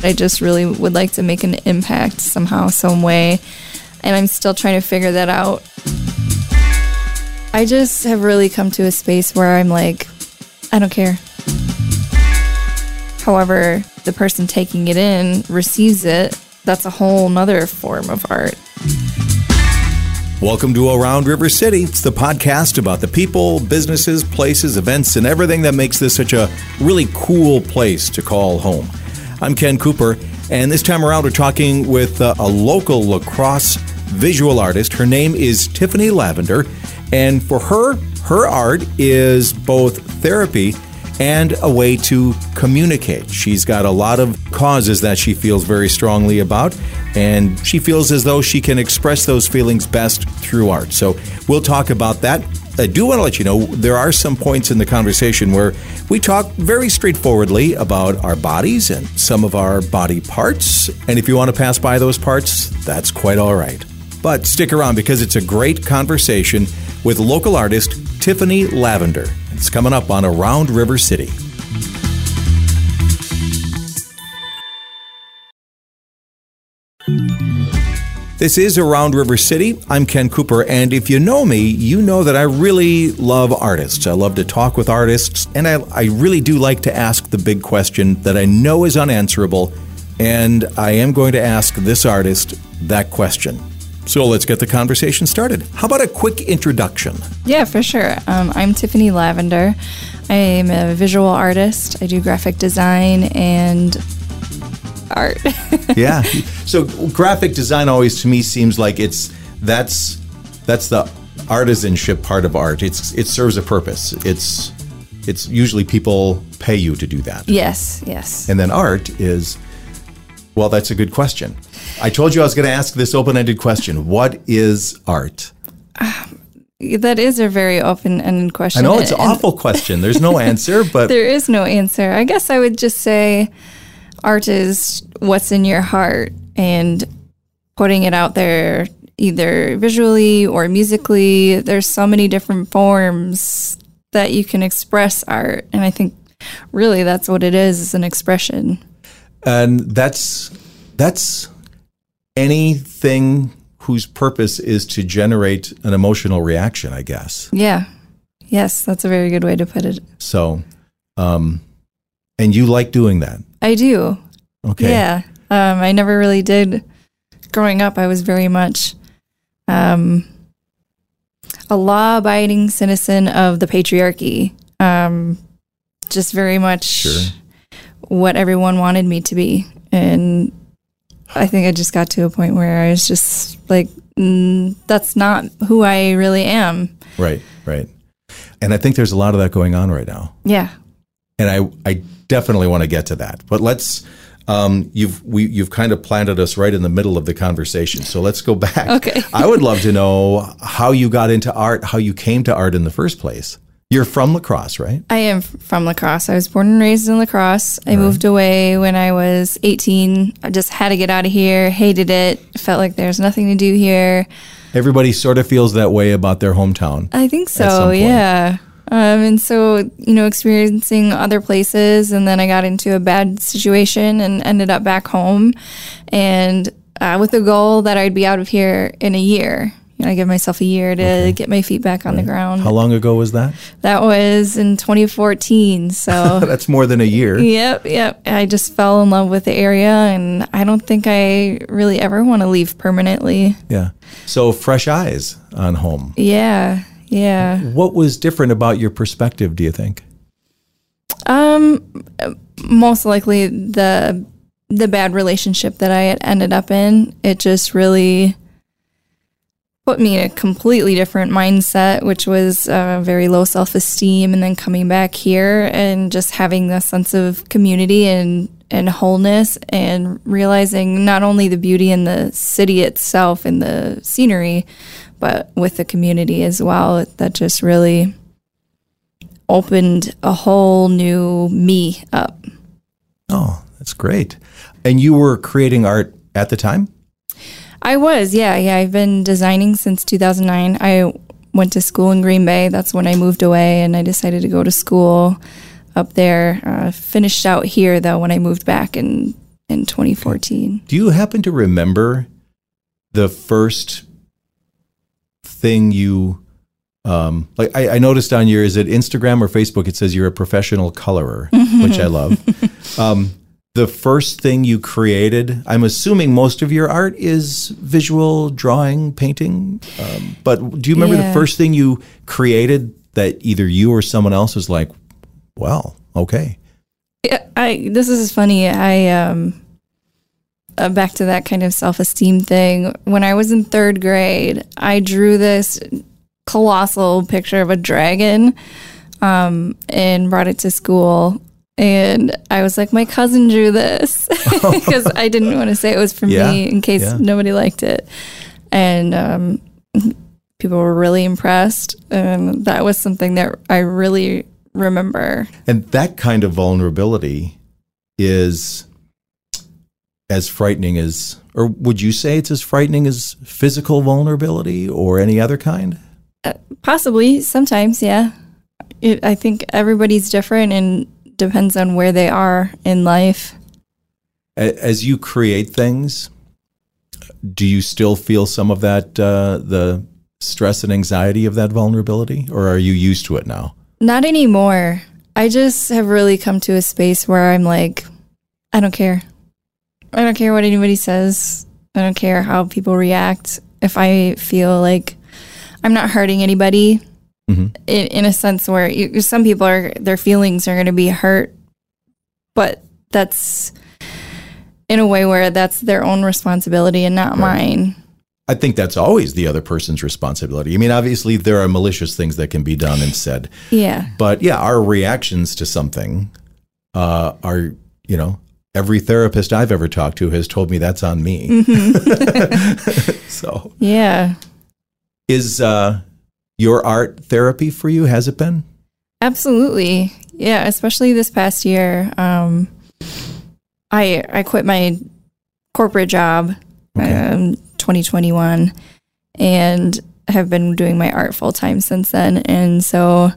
I just really would like to make an impact somehow, some way. And I'm still trying to figure that out. I just have really come to a space where I'm like, I don't care. However, the person taking it in receives it. That's a whole nother form of art. Welcome to Around River City. It's the podcast about the people, businesses, places, events, and everything that makes this such a really cool place to call home. I'm Ken Cooper, and this time around we're talking with uh, a local La Crosse visual artist. Her name is Tiffany Lavender, and for her, her art is both therapy and a way to communicate. She's got a lot of causes that she feels very strongly about, and she feels as though she can express those feelings best through art. So we'll talk about that. I do want to let you know there are some points in the conversation where we talk very straightforwardly about our bodies and some of our body parts. And if you want to pass by those parts, that's quite all right. But stick around because it's a great conversation with local artist Tiffany Lavender. It's coming up on Around River City. This is Around River City. I'm Ken Cooper, and if you know me, you know that I really love artists. I love to talk with artists, and I, I really do like to ask the big question that I know is unanswerable, and I am going to ask this artist that question. So let's get the conversation started. How about a quick introduction? Yeah, for sure. Um, I'm Tiffany Lavender. I am a visual artist. I do graphic design and art. yeah. So graphic design always to me seems like it's that's that's the artisanship part of art. It's it serves a purpose. It's it's usually people pay you to do that. Yes, yes. And then art is well, that's a good question. I told you I was going to ask this open-ended question. What is art? Um, that is a very open-ended question. I know it's an awful question. There's no answer, but there is no answer. I guess I would just say art is what's in your heart and putting it out there either visually or musically. There's so many different forms that you can express art, and I think really that's what it is, is an expression and that's that's anything whose purpose is to generate an emotional reaction, I guess. Yeah. Yes, that's a very good way to put it. So, um, and you like doing that? I do. Okay. Yeah. Um, I never really did. Growing up, I was very much um, a law abiding citizen of the patriarchy. Um, just very much sure what everyone wanted me to be. And I think I just got to a point where I was just like, mm, that's not who I really am. Right, right. And I think there's a lot of that going on right now. Yeah. And I, I definitely want to get to that. But let's, um, you've we, you've kind of planted us right in the middle of the conversation. So let's go back. Okay. I would love to know how you got into art, how you came to art in the first place. You're from La Crosse, right? I am from La Crosse. I was born and raised in La Crosse. I right. moved away when I was 18. I just had to get out of here, hated it, felt like there's nothing to do here. Everybody sort of feels that way about their hometown. I think so, yeah. Um, and so, you know, experiencing other places, and then I got into a bad situation and ended up back home, and uh, with the goal that I'd be out of here in a year you know, I give myself a year to okay. get my feet back on right. the ground. How long ago was that? That was in 2014. So that's more than a year. Yep, yep. I just fell in love with the area, and I don't think I really ever want to leave permanently. Yeah. So fresh eyes on home. Yeah, yeah. What was different about your perspective? Do you think? Um, most likely the the bad relationship that I had ended up in. It just really put me in a completely different mindset, which was uh, very low self esteem. And then coming back here and just having the sense of community and, and wholeness and realizing not only the beauty in the city itself and the scenery, but with the community as well. That just really opened a whole new me up. Oh, that's great. And you were creating art at the time? I was, yeah, yeah. I've been designing since 2009. I went to school in Green Bay. That's when I moved away, and I decided to go to school up there. Uh, finished out here though when I moved back in in 2014. Do you happen to remember the first thing you um, like? I, I noticed on your is it Instagram or Facebook? It says you're a professional colorer, which I love. Um, the first thing you created, I'm assuming most of your art is visual drawing, painting. Um, but do you remember Yeah. the first thing you created that either you or someone else was like, "Well, okay." Yeah, I this is funny. I um uh, back to that kind of self-esteem thing. When I was in 3rd grade, I drew this colossal picture of a dragon um and brought it to school and I was like my cousin drew this because I didn't want to say it was for Yeah, me in case yeah. nobody liked it. And um people were really impressed and that was something that I really remember. And that kind of vulnerability is as frightening as, or would you say it's as frightening as physical vulnerability or any other kind? Possibly, sometimes, yeah. It, I think everybody's different and depends on where they are in life. As you create things, do you still feel some of that, uh, the stress and anxiety of that vulnerability, or are you used to it now? Not anymore. I just have really come to a space where I'm like, I don't care. I don't care what anybody says. I don't care how people react. If I feel like I'm not hurting anybody, Mhm. in, in a sense where you, some people are their feelings are going to be hurt, but that's in a way where that's their own responsibility and not mine. I think that's always the other person's responsibility. I mean, obviously, there are malicious things that can be done and said. Yeah. But yeah, our reactions to something uh, are, you know, every therapist I've ever talked to has told me that's on me. so, Yeah. is uh, your art therapy for you? Has it been? Absolutely. Yeah, especially this past year. Um I I quit my corporate job Okay. um 2021 and have been doing my art full time since then and so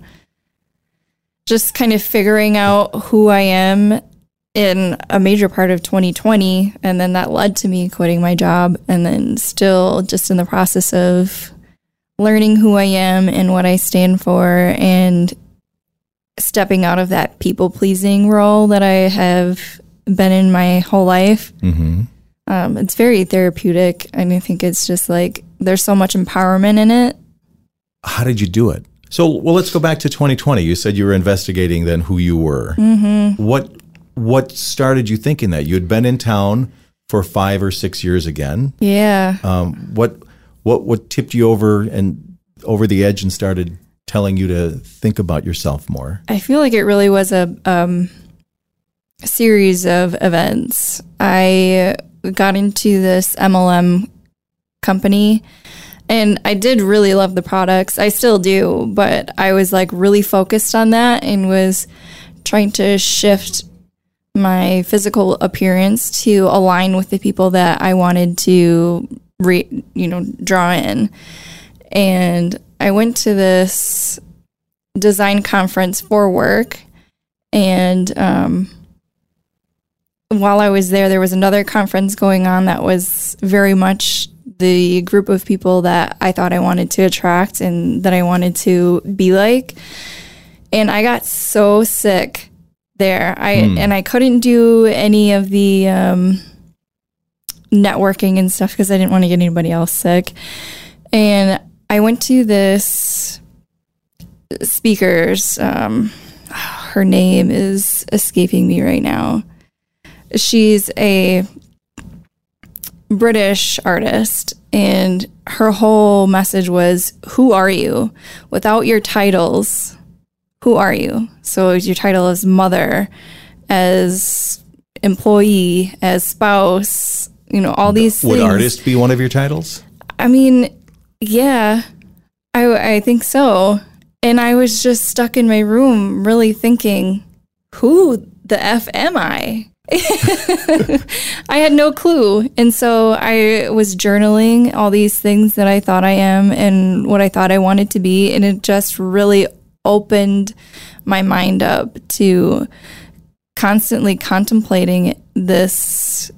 just kind of figuring out who I am in a major part of 2020 and then that led to me quitting my job and then still just in the process of learning who I am and what I stand for and stepping out of that people pleasing role that I have been in my whole life. Mm-hmm. Um, it's very therapeutic, and I think it's just like there's so much empowerment in it. How did you do it? So, well, let's go back to 2020. You said you were investigating then who you were. Mm-hmm. What what started you thinking that you had been in town for five or six years again? Yeah, Um, what what what tipped you over and over the edge and started telling you to think about yourself more? I feel like it really was a um, series of events. I got into this MLM company and I did really love the products. I still do, but I was like really focused on that and was trying to shift my physical appearance to align with the people that I wanted to re, you know, draw in. And I went to this design conference for work and um, while I was there, there was another conference going on that was very much the group of people that I thought I wanted to attract and that I wanted to be like. And I got so sick there. I and I couldn't do any of the um, networking and stuff because I didn't want to get anybody else sick. And I went to this speakers. Um, her name is escaping me right now. She's a British artist, and her whole message was, Who are you? Without your titles, who are you? So your title as mother, as employee, as spouse, you know, all these Would things. artist be one of your titles? I mean, yeah, I, I think so. And I was just stuck in my room, really thinking, who the F am I? I had no clue. And so I was journaling all these things that I thought I am and what I thought I wanted to be. And it just really opened my mind up to constantly contemplating this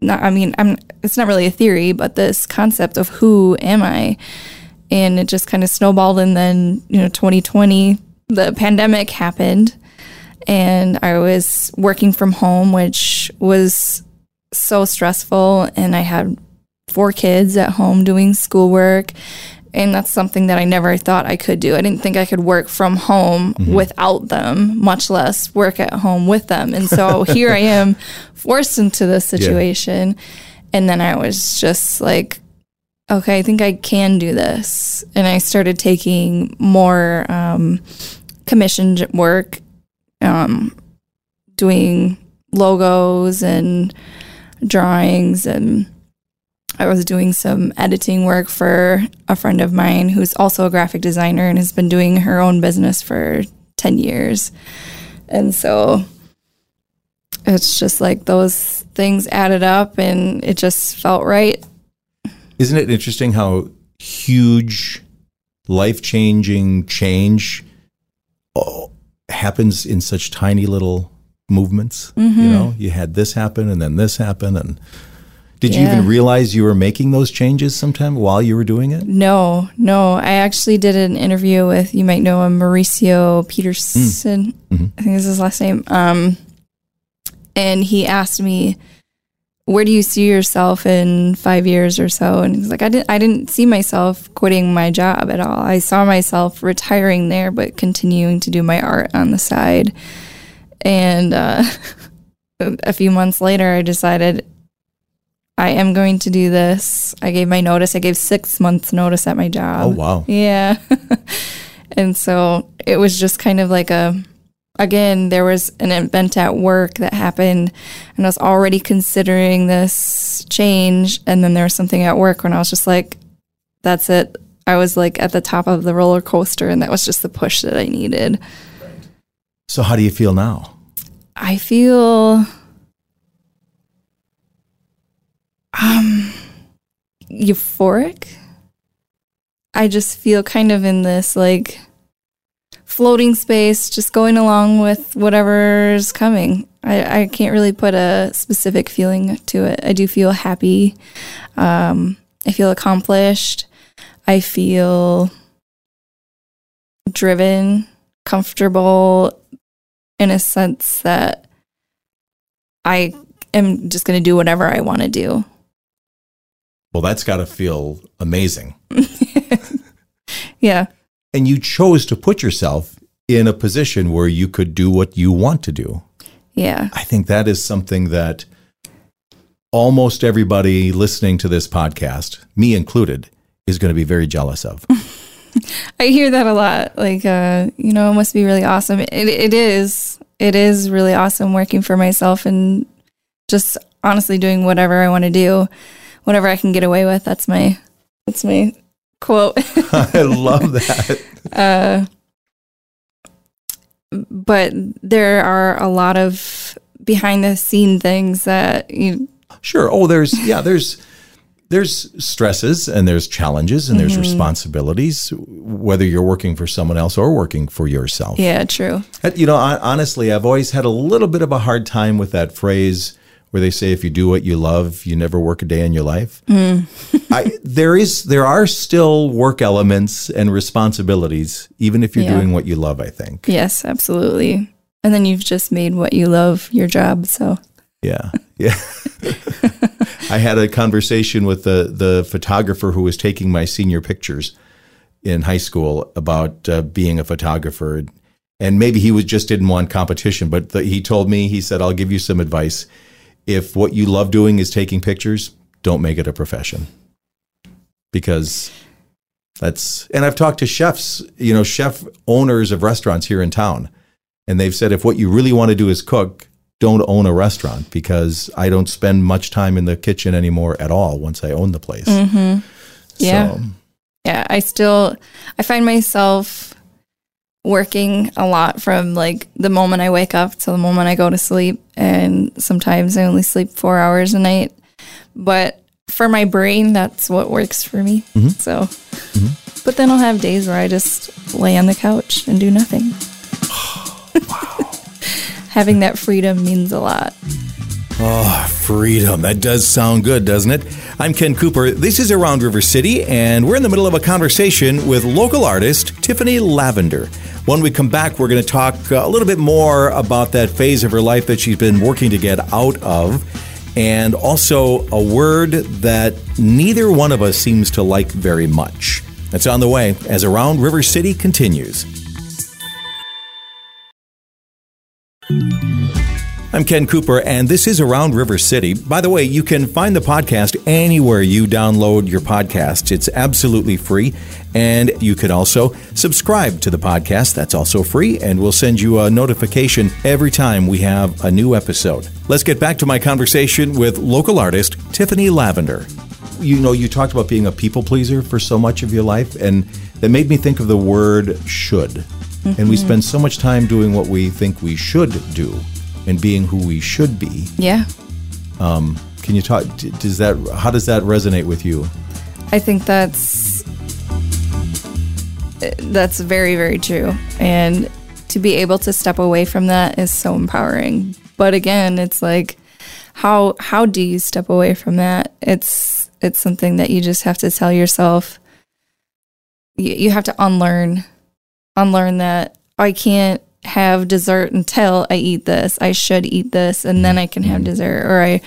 not I mean, I'm it's not really a theory, but this concept of who am I? And it just kind of snowballed and then, you know, 2020 the pandemic happened and I was working from home, which was so stressful and I had four kids at home doing schoolwork and that's something that I never thought I could do. I didn't think I could work from home mm-hmm. without them, much less work at home with them. And so here I am forced into this situation. Yeah. And then I was just like, okay, I think I can do this. And I started taking more um, commissioned work, um, doing logos and drawings and I was doing some editing work for a friend of mine who's also a graphic designer and has been doing her own business for 10 years. And so it's just like those things added up and it just felt right. Isn't it interesting how huge, life changing change oh, happens in such tiny little movements? Mm-hmm. You know, you had this happen and then this happen and did yeah. you even realize you were making those changes sometime while you were doing it? No, no. I actually did an interview with, you might know him, Mauricio Peterson. Mm. hmm I think is his last name. Um, and he asked me, where do you see yourself in five years or so? And he's like, I didn't, I didn't see myself quitting my job at all. I saw myself retiring there, but continuing to do my art on the side. And uh, a few months later, I decided I am going to do this. I gave my notice. I gave six months notice at my job. Oh wow. Yeah. and so it was just kind of like a again, there was an event at work that happened and I was already considering this change and then there was something at work when I was just like, that's it. I was like at the top of the roller coaster and that was just the push that I needed. So how do you feel now? I feel um, euphoric. I just feel kind of in this like floating space, just going along with whatever's coming. I, I can't really put a specific feeling to it. I do feel happy. Um, I feel accomplished. I feel driven, comfortable in a sense that I am just going to do whatever I want to do. Well, that's got to feel amazing. yeah. And you chose to put yourself in a position where you could do what you want to do. Yeah. I think that is something that almost everybody listening to this podcast, me included, is going to be very jealous of. I hear that a lot. Like, uh, you know, it must be really awesome. It, it is. It is really awesome working for myself and just honestly doing whatever I want to do whatever I can get away with. That's my that's my quote. I love that. Uh, but there are a lot of behind the scene things that you. Sure. Oh, there's yeah. There's there's stresses and there's challenges and there's mm-hmm. responsibilities, whether you're working for someone else or working for yourself. Yeah, true. You know, honestly, I've always had a little bit of a hard time with that phrase where they say if you do what you love, you never work a day in your life. Mm. I, there is there are still work elements and responsibilities, even if you're yeah. doing what you love. I think. Yes, absolutely. And then you've just made what you love your job. So. Yeah, yeah. I had a conversation with the the photographer who was taking my senior pictures in high school about uh, being a photographer, and maybe he was just didn't want competition. But the, he told me he said, "I'll give you some advice." If what you love doing is taking pictures, don't make it a profession. Because that's, and I've talked to chefs, you know, chef owners of restaurants here in town, and they've said if what you really want to do is cook, don't own a restaurant because I don't spend much time in the kitchen anymore at all once I own the place. Mm-hmm. Yeah. So. Yeah. I still, I find myself working a lot from like the moment I wake up to the moment I go to sleep. And sometimes I only sleep four hours a night. But for my brain, that's what works for me. Mm-hmm. So, mm-hmm. but then I'll have days where I just lay on the couch and do nothing. wow. having that freedom means a lot. Oh, freedom. That does sound good, doesn't it? I'm Ken Cooper. This is Around River City, and we're in the middle of a conversation with local artist Tiffany Lavender. When we come back, we're going to talk a little bit more about that phase of her life that she's been working to get out of, and also a word that neither one of us seems to like very much. That's on the way as Around River City continues. I'm Ken Cooper, and this is Around River City. By the way, you can find the podcast anywhere you download your podcasts. It's absolutely free. And you can also subscribe to the podcast. That's also free, and we'll send you a notification every time we have a new episode. Let's get back to my conversation with local artist Tiffany Lavender. You know, you talked about being a people pleaser for so much of your life, and that made me think of the word should. Mm-hmm. And we spend so much time doing what we think we should do and being who we should be. Yeah. Um, can you talk? Does that? How does that resonate with you? I think that's that's very very true, and to be able to step away from that is so empowering. But again, it's like how how do you step away from that? It's it's something that you just have to tell yourself. You, you have to unlearn, unlearn that I can't have dessert until I eat this. I should eat this and then I can have mm-hmm. dessert. Or I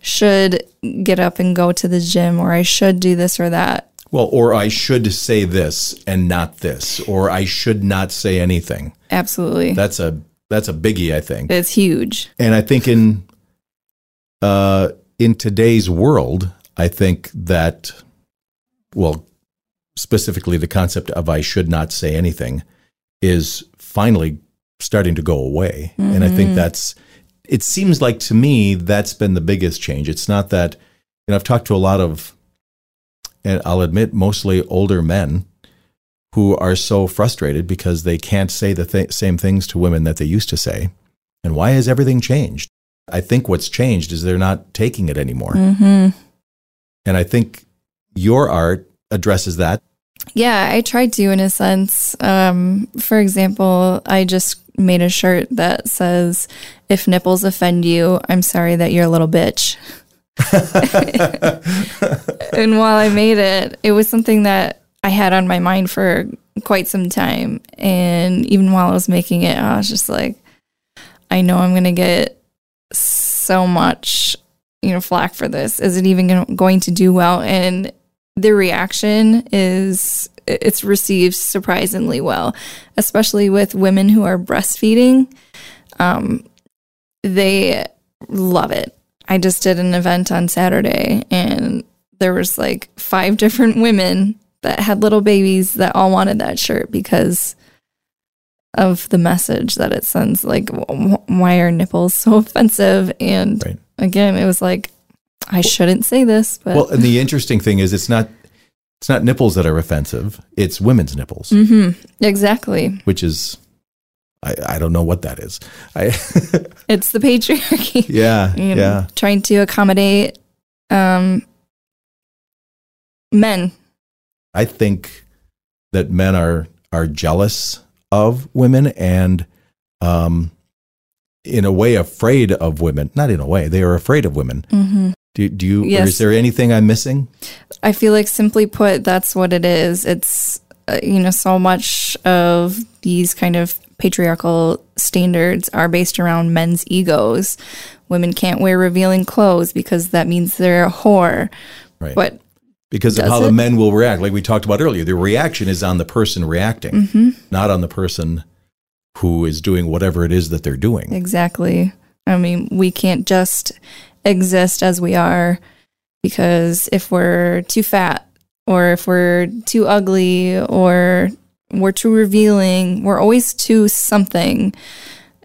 should get up and go to the gym or I should do this or that. Well, or I should say this and not this, or I should not say anything. Absolutely. That's a that's a biggie, I think. It's huge. And I think in uh in today's world, I think that well, specifically the concept of I should not say anything is finally starting to go away. Mm-hmm. And I think mm-hmm. that's, it seems like to me that's been the biggest change. It's not that, and I've talked to a lot of, and I'll admit, mostly older men who are so frustrated because they can't say the th- same things to women that they used to say. And why has everything changed? I think what's changed is they're not taking it anymore. Mm-hmm. And I think your art addresses that. Yeah, I tried to in a sense. Um, for example, I just made a shirt that says, If nipples offend you, I'm sorry that you're a little bitch. and while I made it, it was something that I had on my mind for quite some time. And even while I was making it, I was just like, I know I'm going to get so much, you know, flack for this. Is it even going to do well? And the reaction is it's received surprisingly well, especially with women who are breastfeeding. Um, they love it. I just did an event on Saturday and there was like five different women that had little babies that all wanted that shirt because of the message that it sends like why are nipples so offensive and right. again it was like I shouldn't say this, but well, and the interesting thing is, it's not it's not nipples that are offensive; it's women's nipples. Mm-hmm. Exactly. Which is, I, I don't know what that is. I it's the patriarchy. Yeah, you know, yeah. Trying to accommodate um, men. I think that men are are jealous of women and um, in a way afraid of women. Not in a way, they are afraid of women. Mm-hmm. Do, do you, yes. is there anything I'm missing? I feel like simply put, that's what it is. It's, uh, you know, so much of these kind of patriarchal standards are based around men's egos. Women can't wear revealing clothes because that means they're a whore. Right. But because of how it? the men will react, like we talked about earlier, the reaction is on the person reacting, mm-hmm. not on the person who is doing whatever it is that they're doing. Exactly. I mean, we can't just exist as we are because if we're too fat or if we're too ugly or we're too revealing, we're always too something.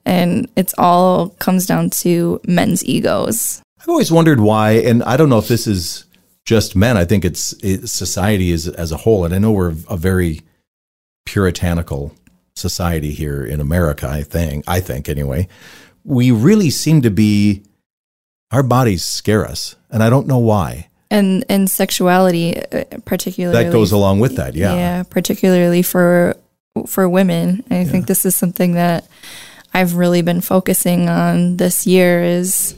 And it's all comes down to men's egos. I've always wondered why, and I don't know if this is just men. I think it's, it's society as, as a whole. And I know we're a very puritanical society here in America, I think, I think anyway. We really seem to be our bodies scare us, and I don't know why. And and sexuality, uh, particularly that goes along with that, yeah. Yeah, particularly for for women. I yeah. think this is something that I've really been focusing on this year is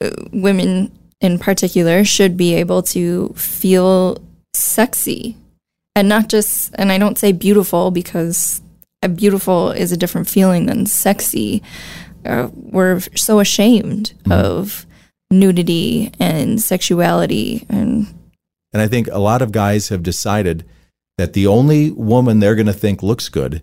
uh, women in particular should be able to feel sexy and not just and I don't say beautiful because a beautiful is a different feeling than sexy. Uh, we're so ashamed of nudity and sexuality and And I think a lot of guys have decided that the only woman they're going to think looks good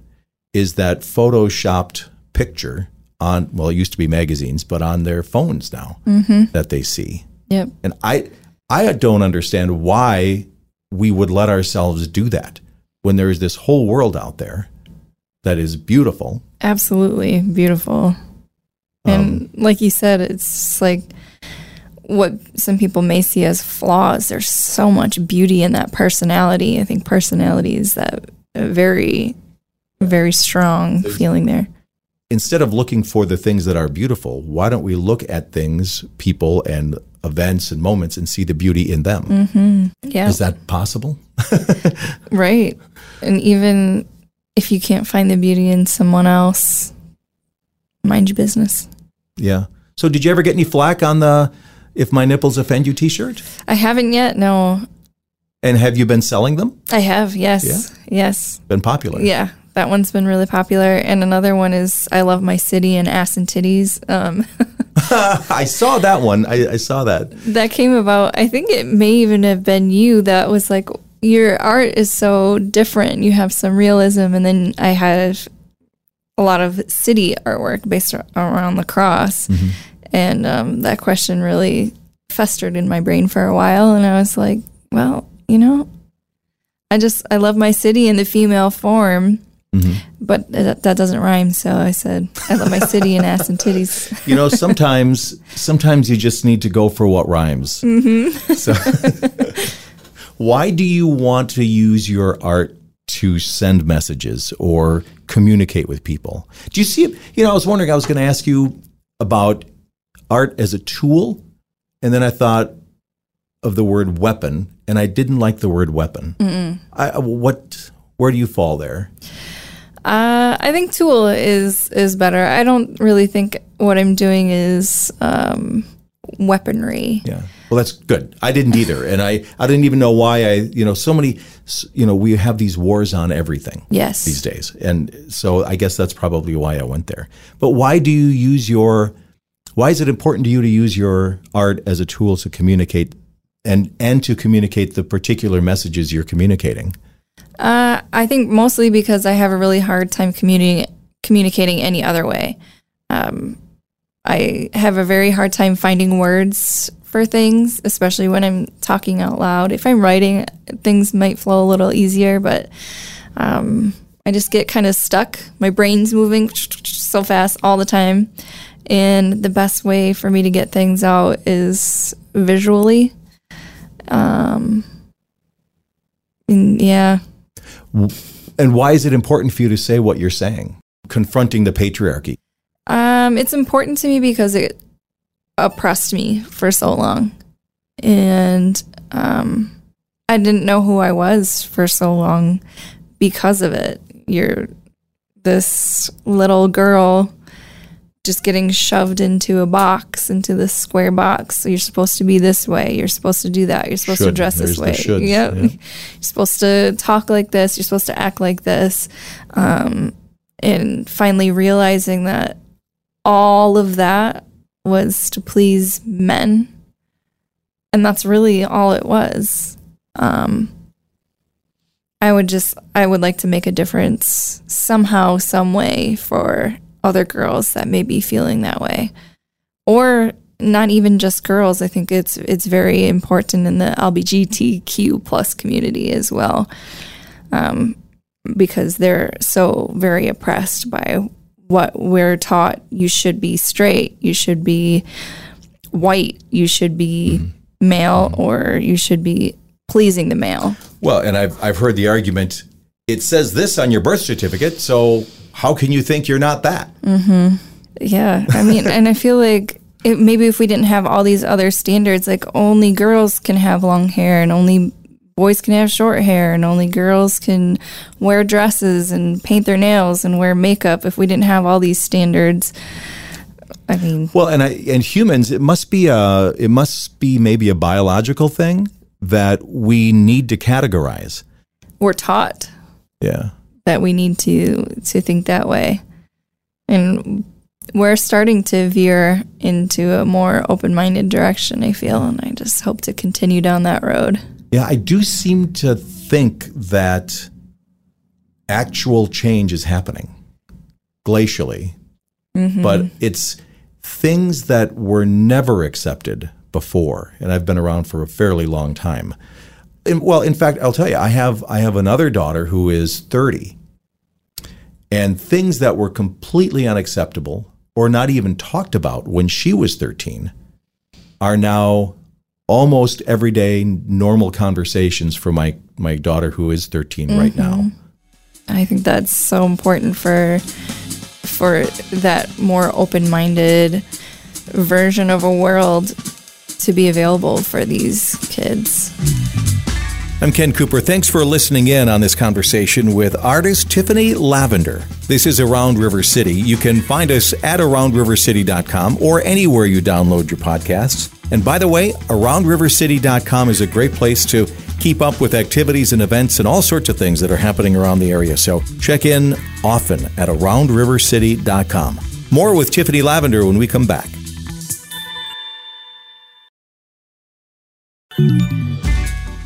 is that photoshopped picture on, well, it used to be magazines, but on their phones now that they see. yep. And I, I don't understand why we would let ourselves do that when there is this whole world out there that is beautiful. Absolutely beautiful. Um, and like you said, it's like what some people may see as flaws. There's so much beauty in that personality. I think personality is that very, very strong feeling there. Instead of looking for the things that are beautiful, why don't we look at things, people, and events and moments and see the beauty in them? Mm-hmm. Yeah. Is that possible? Right. And even if you can't find the beauty in someone else, mind your business. Yeah. So, did you ever get any flack on the "If My Nipples Offend You" T-shirt? I haven't yet. No, And have you been selling them? I have. Yes. Yes. Been popular. Yeah. That one's been really popular. And another one is I Love My City and Ass and Titties. Um, I saw that one. I, I saw that. that came about, I think it may even have been you that was like, your art is so different. You have some realism. And then I had a lot of city artwork based ar- around La Crosse. And um, that question really festered in my brain for a while. And I was like, well, you know, I just, I love my city in the female form. But that, that doesn't rhyme, so I said, "I love my city and ass and titties." You know, sometimes sometimes you just need to go for what rhymes. Mm-hmm. So, why do you want to use your art to send messages or communicate with people? Do you see? it? You know, I was wondering. I was going to ask you about art as a tool, and then I thought of the word weapon, and I didn't like the word weapon. I, what? Where do you fall there? Uh, I think tool is is better. I don't really think what I'm doing is um, weaponry. Yeah. Well, that's good. I didn't either, and I I didn't even know why I you know so many you know we have these wars on everything Yes. these days, and so I guess that's probably why I went there. But why do you use your why is it important to you to use your art as a tool to communicate and and to communicate the particular messages you're communicating? Uh, I think mostly because I have a really hard time communicating communicating any other way. Um, I have a very hard time finding words for things, especially when I'm talking out loud. If I'm writing, things might flow a little easier, but um, I just get kind of stuck. My brain's moving so fast all the time. And the best way for me to get things out is visually. Um, and yeah. And why is it important for you to say what you're saying, confronting the patriarchy? Um, it's important to me because it oppressed me for so long. And um, I didn't know who I was for so long because of it. You're this little girl just getting shoved into a box, into this square box. So you're supposed to be this way. You're supposed to do that. You're supposed to dress this There's the way. shoulds, Yep. yeah. You're supposed to talk like this. You're supposed to act like this. Um, and finally realizing that all of that was to please men. And that's really all it was. Um, I would just, I would like to make a difference somehow, some way for other girls that may be feeling that way. Or not even just girls. I think it's it's very important in the LGBTQ plus community as well, um, because they're so very oppressed by what we're taught. You should be straight. You should be white. You should be mm-hmm. male, mm-hmm. or you should be pleasing the male. Well, and I've I've heard the argument. It says this on your birth certificate, so how can you think you're not that? Mm-hmm. Yeah, I mean, and I feel like it, maybe if we didn't have all these other standards, like only girls can have long hair and only boys can have short hair and only girls can wear dresses and paint their nails and wear makeup if we didn't have all these standards. I mean, well, and I, and humans, it must be a it must be maybe a biological thing that we need to categorize. We're taught, yeah, that we need to to think that way, and we're starting to veer into a more open minded direction. I feel, and I just hope to continue down that road. Yeah, I do seem to think that actual change is happening glacially, mm-hmm. but it's things that were never accepted before, and I've been around for a fairly long time. well, in fact, I'll tell you, I have I have another daughter who is 30. And things that were completely unacceptable or not even talked about when she was 13 are now almost everyday normal conversations for my my daughter who is 13 mm-hmm. right now. I think that's so important for for that more open-minded version of a world to be available for these kids. I'm Ken Cooper. Thanks for listening in on this conversation with artist Tiffany Lavender. This is Around River City. You can find us at aroundrivercity.com or anywhere you download your podcasts. And by the way, aroundrivercity.com is a great place to keep up with activities and events and all sorts of things that are happening around the area. So check in often at aroundrivercity.com. More with Tiffany Lavender when we come back.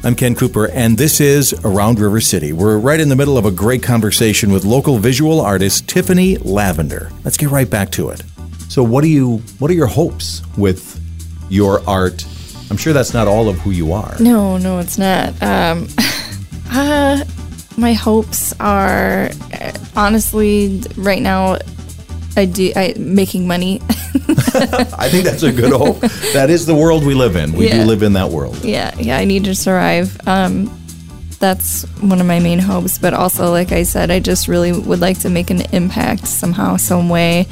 I'm Ken Cooper, and this is Around River City. We're right in the middle of a great conversation with local visual artist Tiffany Lavender. Let's get right back to it. So, what do you? What are your hopes with your art? I'm sure that's not all of who you are. No, no, it's not. Um, uh, my hopes are honestly right now I do I making money. I think that's a good hope. That is the world we live in. We yeah. do live in that world. Yeah, yeah. I need to survive. Um, that's one of my main hopes. But also, like I said, I just really would like to make an impact somehow, some way,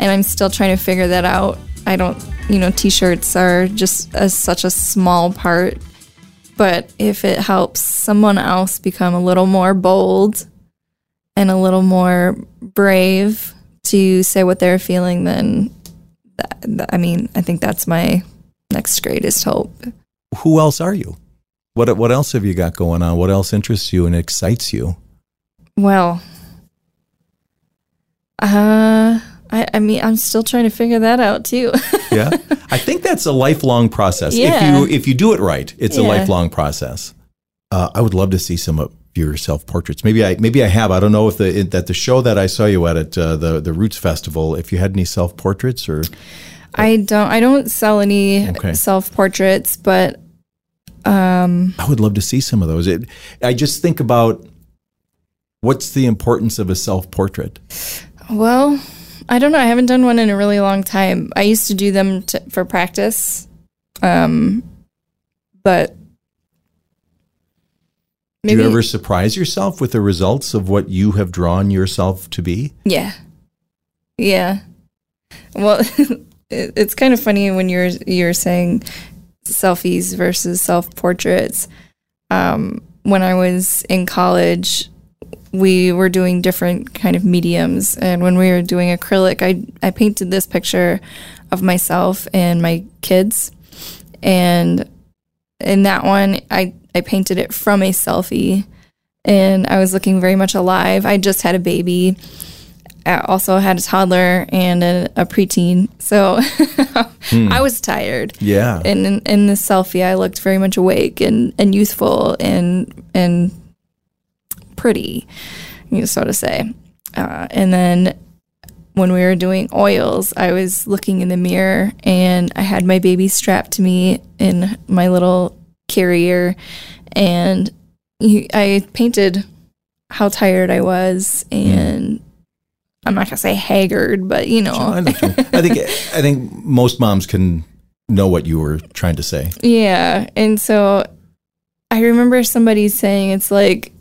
and I'm still trying to figure that out. I don't, you know, t-shirts are just a, such a small part, but if it helps someone else become a little more bold and a little more brave to say what they're feeling, then that, that, I mean, I think that's my next greatest hope. Who else are you? What what else have you got going on? What else interests you and excites you? Well, uh, I, I mean, I'm still trying to figure that out too. yeah, I think that's a lifelong process. Yeah. If you if you do it right, it's yeah. a lifelong process. Uh, I would love to see some your self portraits. Maybe I maybe I have. I don't know if the that the show that I saw you at at uh, the the Roots Festival, if you had any self portraits or. I don't. I don't sell any okay. self portraits, but um, I would love to see some of those. It, I just think about what's the importance of a self portrait. Well, I don't know. I haven't done one in a really long time. I used to do them to, for practice, um, but Maybe, Do you ever surprise yourself with the results of what you have drawn yourself to be? Yeah. Yeah. Well, it's kind of funny when you're you're saying selfies versus self portraits. Um, when I was in college, we were doing different kind of mediums, and when we were doing acrylic, I I painted this picture of myself and my kids, and in that one, I I painted it from a selfie and I was looking very much alive. I just had a baby. I also had a toddler and a, a preteen. So hmm. I was tired. Yeah. And in, in the selfie, I looked very much awake and, and youthful and, and pretty, you know, so to say. Uh, and then when we were doing oils, I was looking in the mirror and I had my baby strapped to me in my little carrier, and he, I painted how tired I was, and I'm not gonna say haggard, but you know, I, I think I think most moms can know what you were trying to say. Yeah, and so I remember somebody saying it's like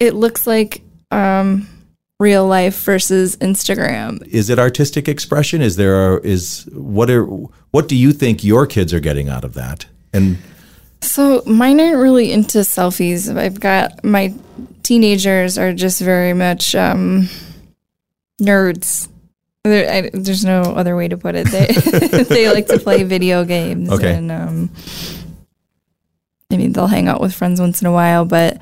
it looks like um real life versus Instagram. Is it artistic expression? Is there a, is what are what do you think your kids are getting out of that? And So mine aren't really into selfies. I've got my teenagers are just very much um, nerds. There, I, there's no other way to put it. They they like to play video games. Okay. And um, I mean, they'll hang out with friends once in a while, but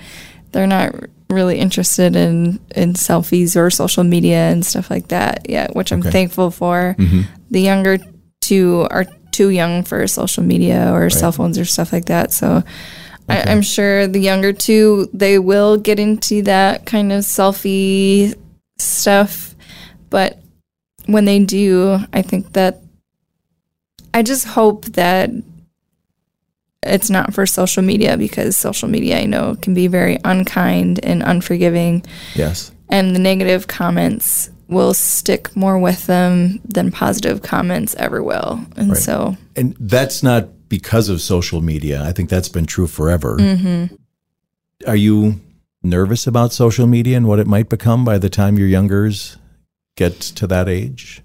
they're not really interested in in selfies or social media and stuff like that yet, which I'm Okay. thankful for. Mm-hmm. The younger two are too young for social media or cell phones or stuff like that. So I, I'm sure the younger two they will get into that kind of selfie stuff, but when they do, I think that I just hope that it's not for social media because social media I know can be very unkind and unforgiving Yes. and the negative comments will stick more with them than positive comments ever will. And Right. so And that's not because of social media. I think that's been true forever. Are you nervous about social media and what it might become by the time your youngers get to that age?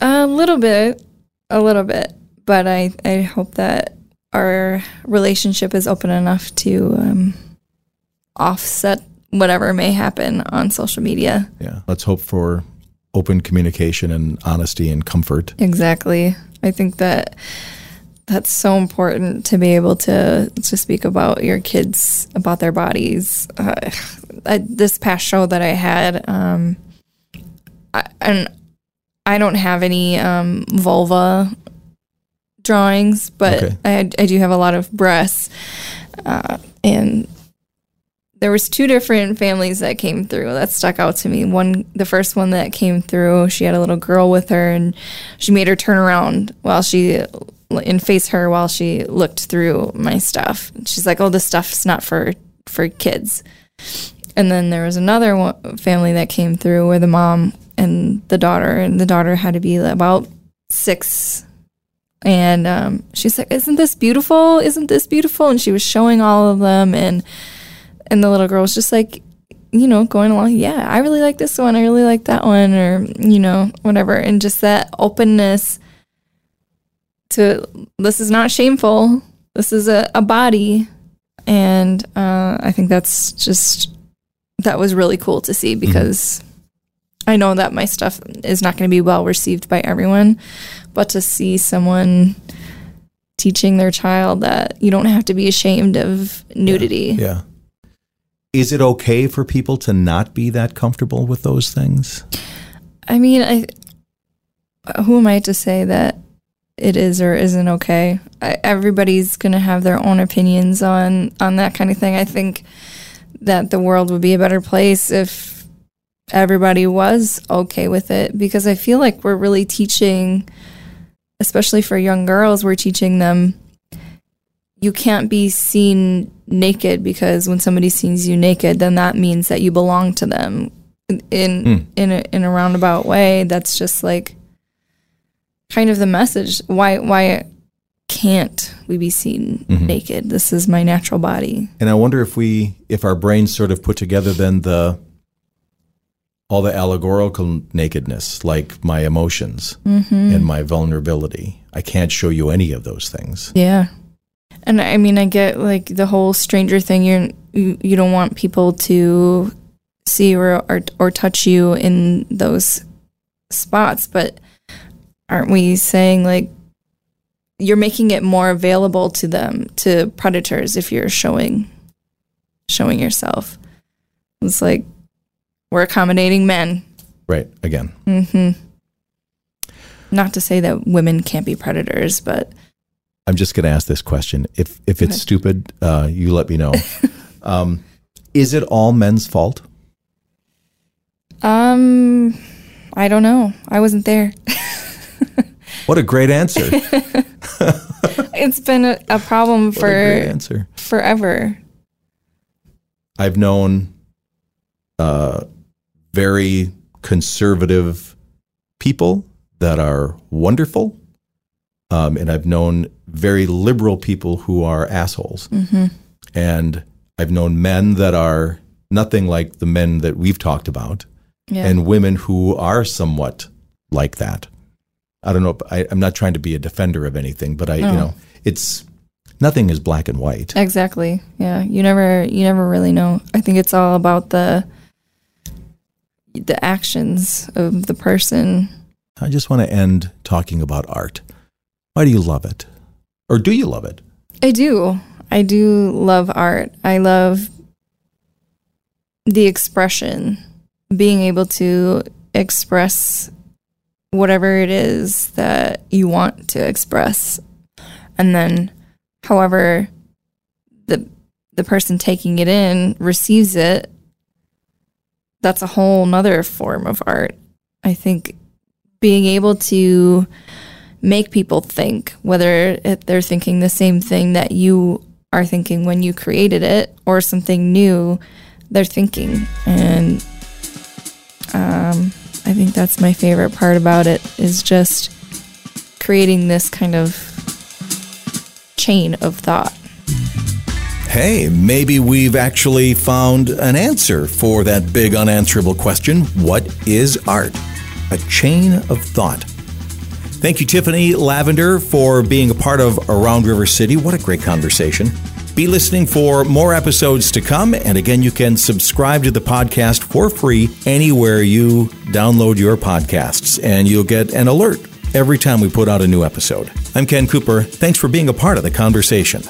a little bit, a little bit, but I, I hope that our relationship is open enough to um, offset whatever may happen on social media. Yeah. Let's hope for open communication and honesty and comfort. Exactly. I think that that's so important to be able to to speak about your kids about their bodies. Uh, I, this past show that I had, um, I, and I don't have any um, vulva drawings, but Okay. I, I do have a lot of breasts, uh, and there was two different families that came through that stuck out to me. One, the first one that came through, she had a little girl with her, and she made her turn around while she and face her while she looked through my stuff. She's like, "Oh, this stuff's not for for kids." And then there was another one, family that came through where the mom and the daughter, and the daughter had to be about six. And um, she's like, "Isn't this beautiful? Isn't this beautiful?" And she was showing all of them, and and the little girl was just like, you know, going along. Yeah, I really like this one. I really like that one, or you know, whatever. And just that openness to this is not shameful. This is a, a body, and uh, I think that's just that was really cool to see because I know that my stuff is not going to be well received by everyone, but to see someone teaching their child that you don't have to be ashamed of nudity. Yeah. Is it okay for people to not be that comfortable with those things? I mean, I who am I to say that it is or isn't okay? I, everybody's going to have their own opinions on on that kind of thing. I think that the world would be a better place if everybody was okay with it because I feel like we're really teaching especially for young girls, we're teaching them you can't be seen naked because when somebody sees you naked, then that means that you belong to them. In hmm. in a, in a roundabout way, that's just like kind of the message. Why why can't we be seen mm-hmm. naked? This is my natural body. And I wonder if we, if our brains sort of put together then the, all the allegorical nakedness, like my emotions mm-hmm. and my vulnerability. I can't show you any of those things. Yeah. And I mean, I get like the whole stranger thing. You're, you you don't want people to see or, or or touch you in those spots, but aren't we saying like you're making it more available to them to predators if you're showing showing yourself? It's like we're accommodating men. Right. Again. Mm-hmm. Not to say that women can't be predators, but I'm just going to ask this question. If if it's stupid, uh, you let me know. um, is it all men's fault? um, I don't know. I wasn't there. What a great answer! It's been a, a problem What a for answer. forever. I've known uh, very conservative people that are wonderful, um, and I've known very liberal people who are assholes. And I've known men that are nothing like the men that we've talked about, Yeah. and women who are somewhat like that. I don't know. I, I'm not trying to be a defender of anything, but I, you know, it's Nothing is black and white. Exactly. Yeah. You never you never really know. I think it's all about the the actions of the person. I just want to end talking about art. Why do you love it? Or do you love it? I do. I do love art. I love the expression, being able to express whatever it is that you want to express. And then however the the person taking it in receives it, that's a whole nother form of art. I think being able to make people think, whether they're thinking the same thing that you are thinking when you created it or something new they're thinking. And um, I think that's my favorite part about it is just creating this kind of chain of thought. Hey, maybe we've actually found an answer for that big unanswerable question what is art? A chain of thought. Thank you, Tiffany Lavender, for being a part of Around River City. What a great conversation. Be listening for more episodes to come. And again, you can subscribe to the podcast for free anywhere you download your podcasts, and you'll get an alert every time we put out a new episode. I'm Ken Cooper. Thanks for being a part of the conversation.